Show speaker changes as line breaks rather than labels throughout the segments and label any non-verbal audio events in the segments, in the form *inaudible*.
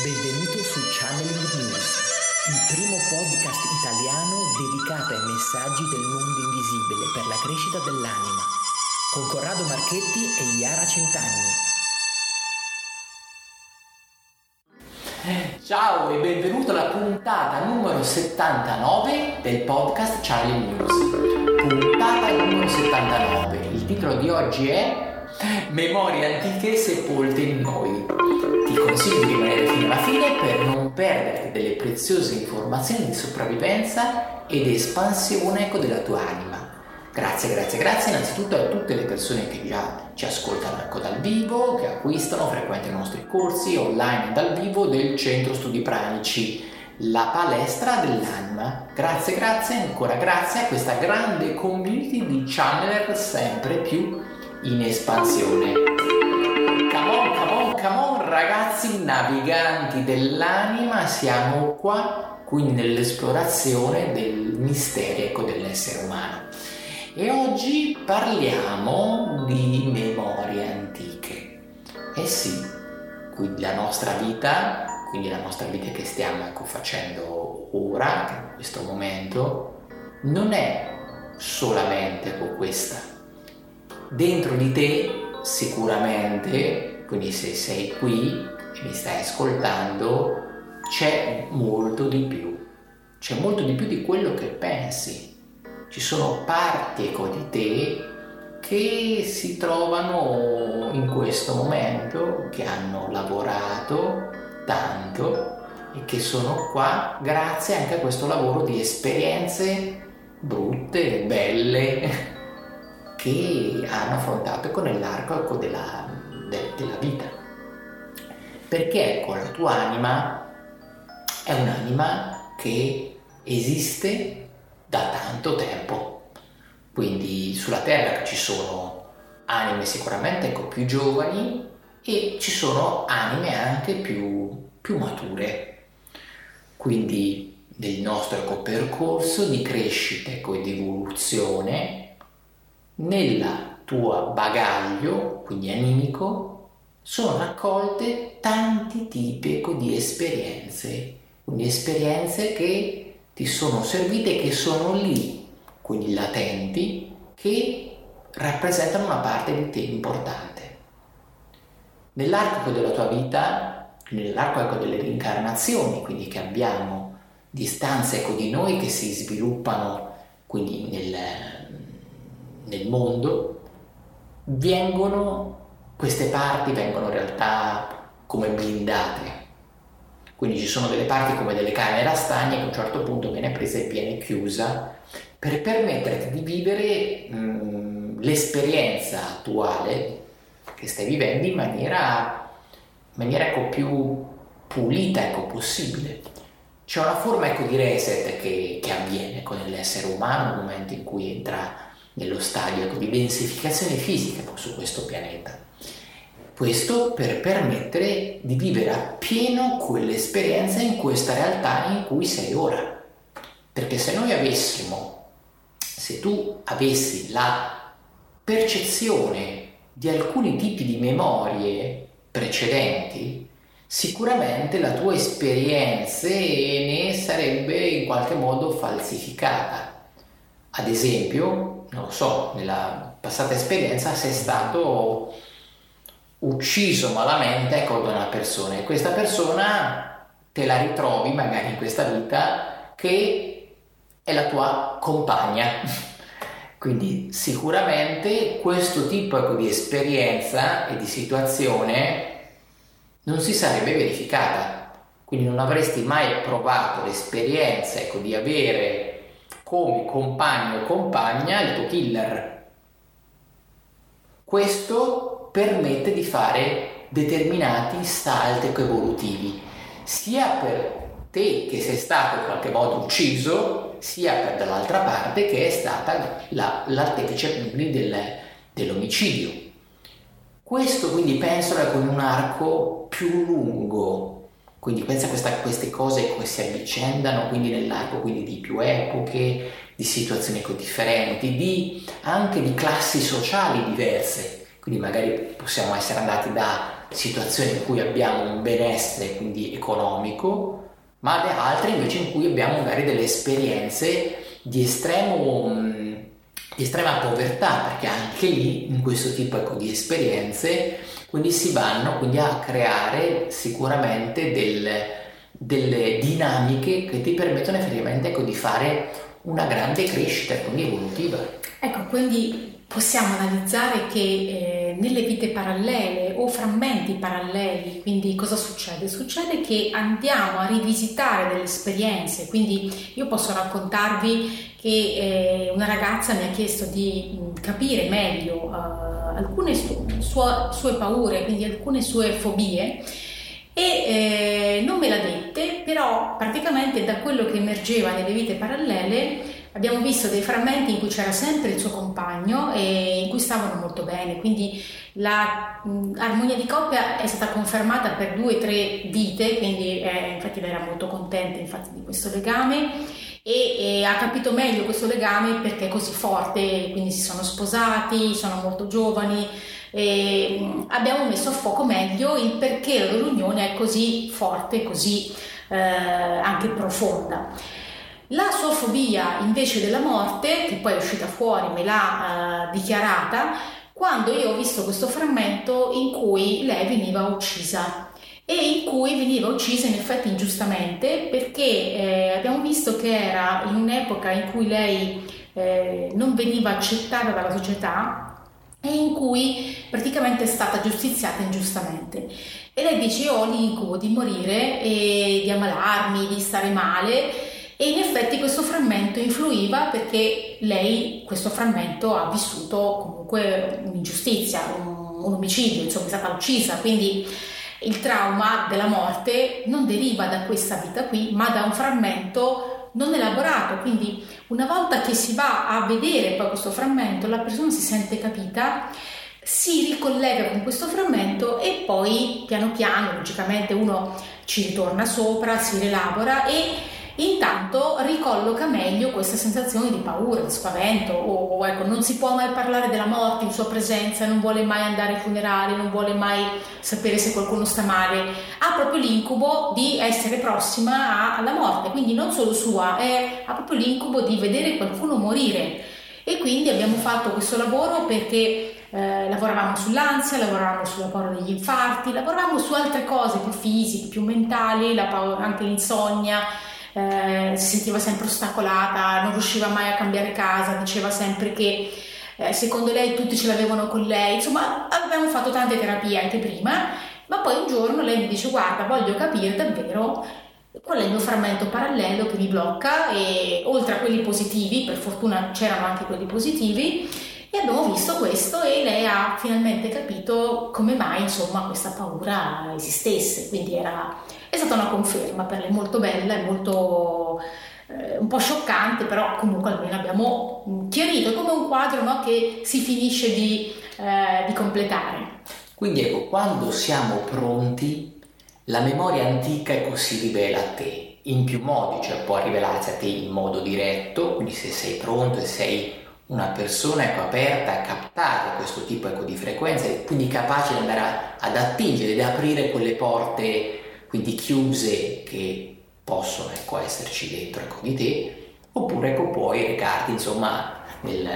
Benvenuto su Channeling News, il primo podcast italiano dedicato ai messaggi del mondo invisibile per la crescita dell'anima, con Corrado Marchetti e Iara Centanni.
Ciao e benvenuto alla puntata numero 79 del podcast Channeling News. Puntata numero 79. Il titolo di oggi è Memorie antiche sepolte in noi. Preziose informazioni di sopravvivenza ed espansione ecco, della tua anima. Grazie, grazie, grazie innanzitutto a tutte le persone che già ci ascoltano ecco, dal vivo, che acquistano, frequentano i nostri corsi online dal vivo del Centro Studi Pranici, la palestra dell'anima. Grazie, grazie, ancora grazie a questa grande community di channeler sempre più in espansione. Come on, come on, come on, ragazzi naviganti dell'anima, siamo qua quindi nell'esplorazione del misterio ecco, dell'essere umano. E oggi parliamo di memorie antiche. Eh sì, quindi la nostra vita, quindi la nostra vita che stiamo ecco, facendo ora, in questo momento, non è solamente con questa dentro di te sicuramente, quindi se sei qui mi stai ascoltando, c'è molto di più, c'è molto di più di quello che pensi. Ci sono parti ecco di te che si trovano in questo momento, che hanno lavorato tanto e che sono qua grazie anche a questo lavoro di esperienze brutte, belle, *laughs* che hanno affrontato con l'arco ecco, della, de, della vita. Perché ecco, la tua anima è un'anima che esiste da tanto tempo. Quindi sulla Terra ci sono anime sicuramente ecco, più giovani e ci sono anime anche più, più mature. Quindi nel nostro ecco, percorso di crescita ecco, di evoluzione nella tua bagaglio, quindi animico, sono raccolte tanti tipi di esperienze, quindi esperienze che ti sono servite, che sono lì, quindi latenti, che rappresentano una parte di te importante. Nell'arco della tua vita, nell'arco delle rincarnazioni, quindi che abbiamo distanze ecco, di noi che si sviluppano quindi nel, nel mondo, vengono, queste parti vengono in realtà come blindate. Quindi ci sono delle parti come delle camere a stagni che a un certo punto viene presa e viene chiusa per permetterti di vivere mh, l'esperienza attuale che stai vivendo in maniera, in maniera ecco, più pulita ecco, possibile. C'è una forma ecco, di reset che, che avviene con l'essere umano nel momento in cui entra nello stadio di densificazione fisica su questo pianeta. Questo per permettere di vivere appieno quell'esperienza in questa realtà in cui sei ora. Perché se noi avessimo, se tu avessi la percezione di alcuni tipi di memorie precedenti, sicuramente la tua esperienza ne sarebbe in qualche modo falsificata. Ad esempio, non lo so, nella passata esperienza sei stato ucciso malamente da una persona e questa persona te la ritrovi magari in questa vita che è la tua compagna. *laughs* Quindi sicuramente questo tipo ecco, di esperienza e di situazione non si sarebbe verificata. Quindi non avresti mai provato l'esperienza ecco, di avere come compagno o compagna il tuo killer. Questo permette di fare determinati salti evolutivi, sia per te che sei stato in qualche modo ucciso, sia per dall'altra parte che è stata la, l'artefice del, dell'omicidio. Questo quindi penso con un arco più lungo quindi pensa a queste cose che si avvicendano quindi nell'arco quindi di più epoche, di situazioni differenti, di, anche di classi sociali diverse. Quindi magari possiamo essere andati da situazioni in cui abbiamo un benessere quindi economico, ma da altre invece in cui abbiamo magari delle esperienze di estremo di estrema povertà, perché anche lì in questo tipo ecco, di esperienze quindi si vanno quindi a creare sicuramente del, delle dinamiche che ti permettono effettivamente ecco, di fare una grande crescita quindi evolutiva.
Ecco, quindi possiamo analizzare che eh, nelle vite parallele o frammenti paralleli, quindi cosa succede? Succede che andiamo a rivisitare delle esperienze, quindi io posso raccontarvi che eh, una ragazza mi ha chiesto di mh, capire meglio uh, alcune su- sue, sue paure, quindi alcune sue fobie e eh, non me l'ha dette, però praticamente da quello che emergeva nelle vite parallele abbiamo visto dei frammenti in cui c'era sempre il suo compagno e in cui stavano molto bene, quindi l'armonia di coppia è stata confermata per due o tre vite, quindi eh, infatti lei era molto contenta infatti, di questo legame e, e, ha capito meglio questo legame perché è così forte, quindi si sono sposati, sono molto giovani. E abbiamo messo a fuoco meglio il perché la loro unione è così forte, così eh, anche profonda. La sua fobia invece della morte, che poi è uscita fuori, me l'ha uh, dichiarata, quando io ho visto questo frammento in cui lei veniva uccisa e in cui veniva uccisa in effetti ingiustamente perché eh, abbiamo visto che era in un'epoca in cui lei eh, non veniva accettata dalla società e in cui praticamente è stata giustiziata ingiustamente. E lei dice: Io ho l'incubo di morire e di ammalarmi, di stare male e in effetti questo frammento influiva perché lei, questo frammento, ha vissuto comunque un'ingiustizia, un, un omicidio, insomma è stata uccisa, quindi il trauma della morte non deriva da questa vita qui, ma da un frammento non elaborato, quindi una volta che si va a vedere poi questo frammento, la persona si sente capita, si ricollega con questo frammento e poi piano piano, logicamente uno ci ritorna sopra, si rielabora e intanto ricolloca meglio queste sensazioni di paura, di spavento o, o ecco, non si può mai parlare della morte in sua presenza, non vuole mai andare ai funerali, non vuole mai sapere se qualcuno sta male, ha proprio l'incubo di essere prossima alla morte, quindi non solo sua, è, ha proprio l'incubo di vedere qualcuno morire. E quindi abbiamo fatto questo lavoro perché eh, lavoravamo sull'ansia, lavoravamo sulla paura degli infarti, lavoravamo su altre cose più fisiche, più mentali, paura, anche l'insonnia, eh, si sentiva sempre ostacolata, non riusciva mai a cambiare casa, diceva sempre che eh, secondo lei tutti ce l'avevano con lei, insomma avevamo fatto tante terapie anche prima, ma poi un giorno lei mi dice guarda voglio capire davvero qual è il mio frammento parallelo che mi blocca e oltre a quelli positivi, per fortuna c'erano anche quelli positivi, e abbiamo visto questo e lei ha finalmente capito come mai insomma questa paura esistesse, quindi era, è stata una conferma per lei molto bella e molto eh, un po' scioccante, però comunque almeno abbiamo chiarito, è come un quadro no, che si finisce di, eh, di completare.
Quindi ecco, quando siamo pronti, la memoria antica ecco, si rivela a te in più modi, cioè può rivelarsi a te in modo diretto, quindi se sei pronto e sei una persona ecco, aperta a captare questo tipo ecco, di frequenze quindi capace di andare a, ad attingere, ed aprire quelle porte quindi chiuse che possono ecco, esserci dentro ecco, di te, oppure ecco, puoi recarti insomma nel,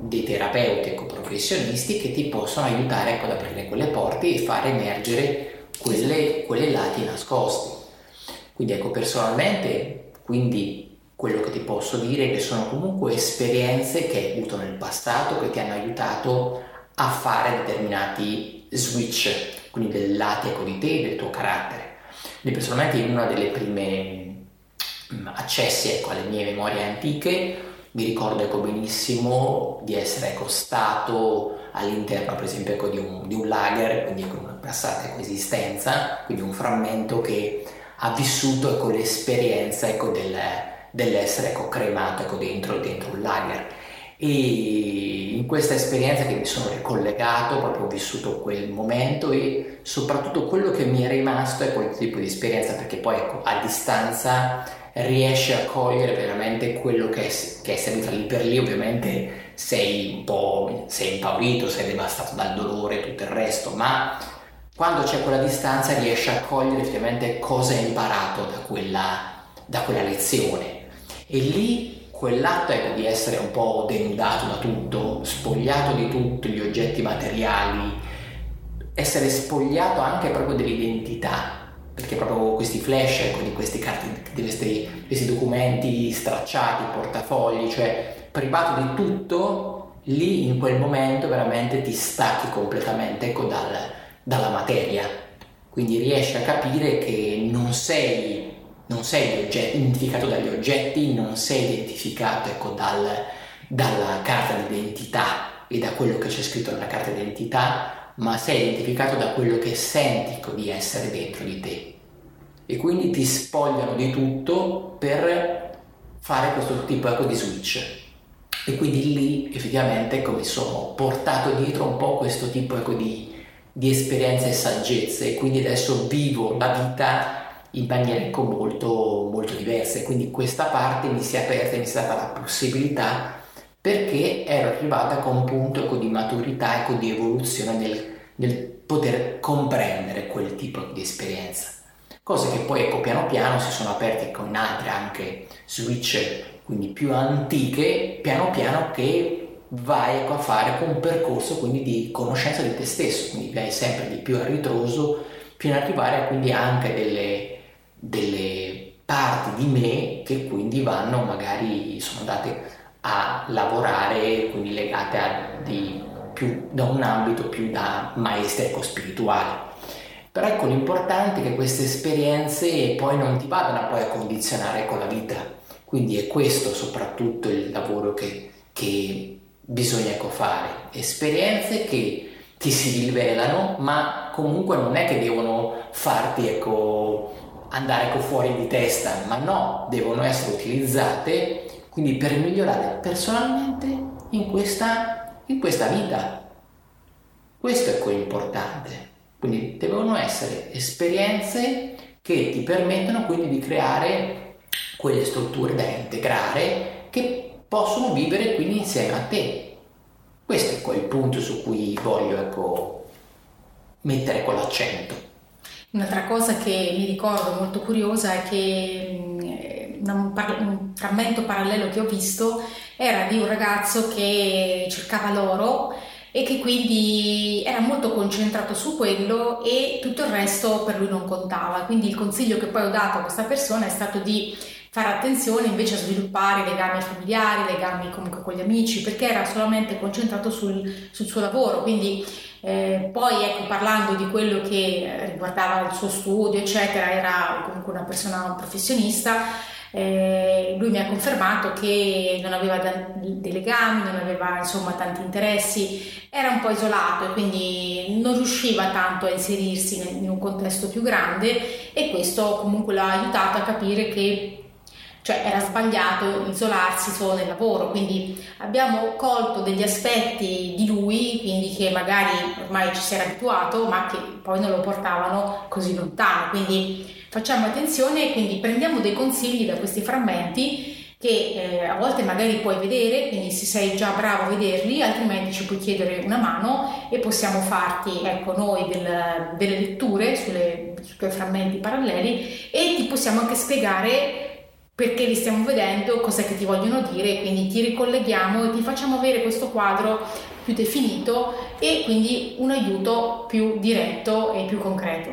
dei terapeuti ecco, professionisti che ti possono aiutare ecco, ad aprire quelle porte e far emergere quelle, quelle lati nascosti. Quindi ecco personalmente, quindi quello che ti posso dire è che sono comunque esperienze che hai avuto nel passato che ti hanno aiutato a fare determinati switch, quindi dei lati ecco di te, del tuo carattere. Quindi personalmente in una delle prime mm, accessi ecco, alle mie memorie antiche mi ricordo ecco, benissimo di essere ecco, stato all'interno per esempio ecco, di, un, di, un, lager, quindi con una passata ecco, esistenza, quindi un frammento che ha vissuto ecco, l'esperienza ecco, del, dell'essere ecco, cremato ecco, dentro, dentro un lager. E in questa esperienza che mi sono ricollegato, proprio ho vissuto quel momento e soprattutto quello che mi è rimasto è quel tipo di esperienza perché poi ecco, a distanza riesci a cogliere veramente quello che è, che è servito lì per lì, ovviamente sei un po' sei impaurito, sei devastato dal dolore e tutto il resto, ma quando c'è quella distanza riesce a cogliere effettivamente cosa ha imparato da quella, da quella lezione. E lì quell'atto ecco, di essere un po' denudato da tutto, spogliato di tutti gli oggetti materiali, essere spogliato anche proprio dell'identità, perché proprio questi flash ecco, di questi, carte, di questi, questi documenti stracciati, portafogli, cioè privato di tutto, lì in quel momento veramente ti stacchi completamente ecco, dal, dalla materia, quindi riesci a capire che non sei, non sei identificato dagli oggetti, non sei identificato ecco, dal, dalla carta d'identità e da quello che c'è scritto nella carta d'identità, ma sei identificato da quello che senti ecco, di essere dentro di te. E quindi ti spogliano di tutto per fare questo tipo ecco, di switch. E quindi lì effettivamente ecco, mi sono portato dietro un po' questo tipo ecco, di, di esperienze e saggezze e quindi adesso vivo la vita in maniere molto, molto diverse. Quindi questa parte mi si è aperta, mi si è data la possibilità perché ero arrivata con un punto ecco, di maturità, ecco, di evoluzione nel, nel, poter comprendere quel tipo di esperienza. Cose che poi ecco, piano piano si sono aperte con altre anche switch, quindi più antiche, piano piano che vai ecco, a fare un percorso quindi di conoscenza di te stesso, quindi vai sempre di più a ritroso fino ad arrivare quindi anche delle, delle parti di me che quindi vanno magari sono andate a lavorare quindi legate a di più da un ambito più da maestro ecco, spirituale. Però ecco l'importante è che queste esperienze poi non ti vadano poi a condizionare con la vita. Quindi è questo soprattutto il lavoro che, che bisogna ecco fare. Esperienze che ti si rivelano, ma comunque non è che devono farti ecco, andare fuori di testa, ma no, devono essere utilizzate quindi per migliorare personalmente in questa, in questa vita. Questo è quello importante. Quindi devono essere esperienze che ti permettono quindi di creare quelle strutture da integrare che possono vivere quindi insieme a te. Questo è quel punto su cui voglio ecco, mettere quell'accento.
Un'altra cosa che mi ricordo molto curiosa è che mm, un, par- un frammento parallelo che ho visto era di un ragazzo che cercava l'oro e che quindi era molto concentrato su quello e tutto il resto per lui non contava. Quindi il consiglio che poi ho dato a questa persona è stato di fare attenzione invece a sviluppare legami familiari, legami comunque con gli amici, perché era solamente concentrato sul, sul suo lavoro. Quindi eh, poi ecco, parlando di quello che riguardava il suo studio, eccetera, era comunque una persona professionista. Eh, lui mi ha confermato che non aveva dei legami, non aveva insomma tanti interessi, era un po' isolato e quindi non riusciva tanto a inserirsi in un contesto più grande e questo comunque l'ha aiutato a capire che cioè era sbagliato isolarsi solo nel lavoro, quindi abbiamo colto degli aspetti di lui, quindi che magari ormai ci si era abituato, ma che poi non lo portavano così lontano, quindi facciamo attenzione quindi prendiamo dei consigli da questi frammenti che eh, a volte magari puoi vedere, quindi se sei già bravo a vederli, altrimenti ci puoi chiedere una mano e possiamo farti, ecco, noi del, delle letture sulle, su quei frammenti paralleli e ti possiamo anche spiegare perché li stiamo vedendo, cos'è che ti vogliono dire, quindi ti ricolleghiamo e ti facciamo avere questo quadro più definito e quindi un aiuto più diretto e più concreto.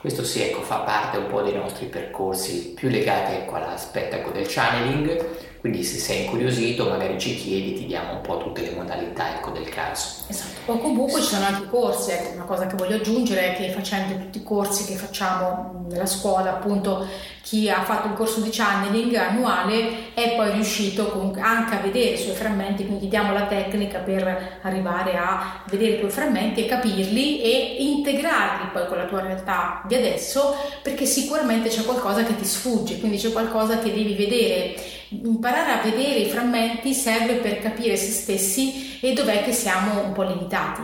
Questo sì, ecco, fa parte un po' dei nostri percorsi più legati ecco, all'aspetto ecco, del channeling, quindi se sei incuriosito magari ci chiedi, ti diamo un po' tutte le modalità ecco, del caso.
Esatto, o comunque ci sono anche i corsi, ecco, una cosa che voglio aggiungere è che facendo tutti i corsi che facciamo nella scuola, appunto chi ha fatto il corso di channeling annuale è poi riuscito comunque anche a vedere i suoi frammenti, quindi diamo la tecnica per arrivare a vedere i tuoi frammenti e capirli e integrarli poi con la tua realtà di adesso, perché sicuramente c'è qualcosa che ti sfugge, quindi c'è qualcosa che devi vedere imparare a vedere i frammenti serve per capire se stessi e dov'è che siamo un po' limitati.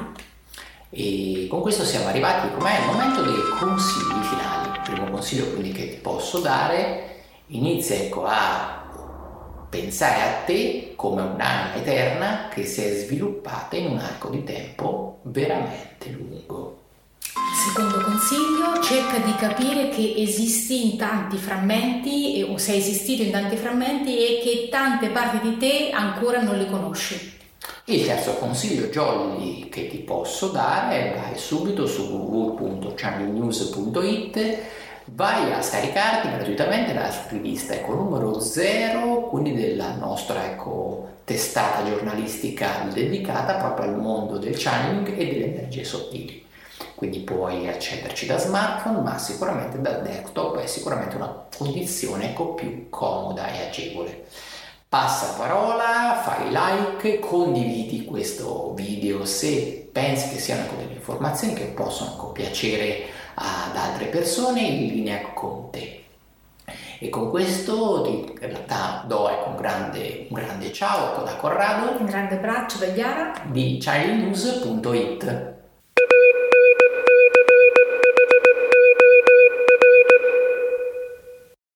E con questo siamo arrivati com'è il momento dei consigli finali. Il primo consiglio quindi che ti posso dare, inizia ecco a pensare a te come un'anima eterna che si è sviluppata in un arco di tempo veramente lungo.
Secondo consiglio, cerca di capire che esisti in tanti frammenti o sei esistito in tanti frammenti e che tante parti di te ancora non le conosci.
Il terzo consiglio jolly che ti posso dare è vai subito su www.channelnews.it vai a scaricarti gratuitamente la rivista Eco numero 0, quindi della nostra ecco, testata giornalistica dedicata proprio al mondo del channeling e delle energie sottili quindi puoi accederci da smartphone, ma sicuramente da desktop è sicuramente una condizione ecco, più comoda e agevole. Passa parola, fai like, condividi questo video se pensi che siano delle informazioni che possono ecco, piacere ad altre persone in linea con te. E con questo ti in realtà do ecco, un, grande, un grande ciao ecco, da Corrado.
Un grande abbraccio da Chiara.
Di childnews.it.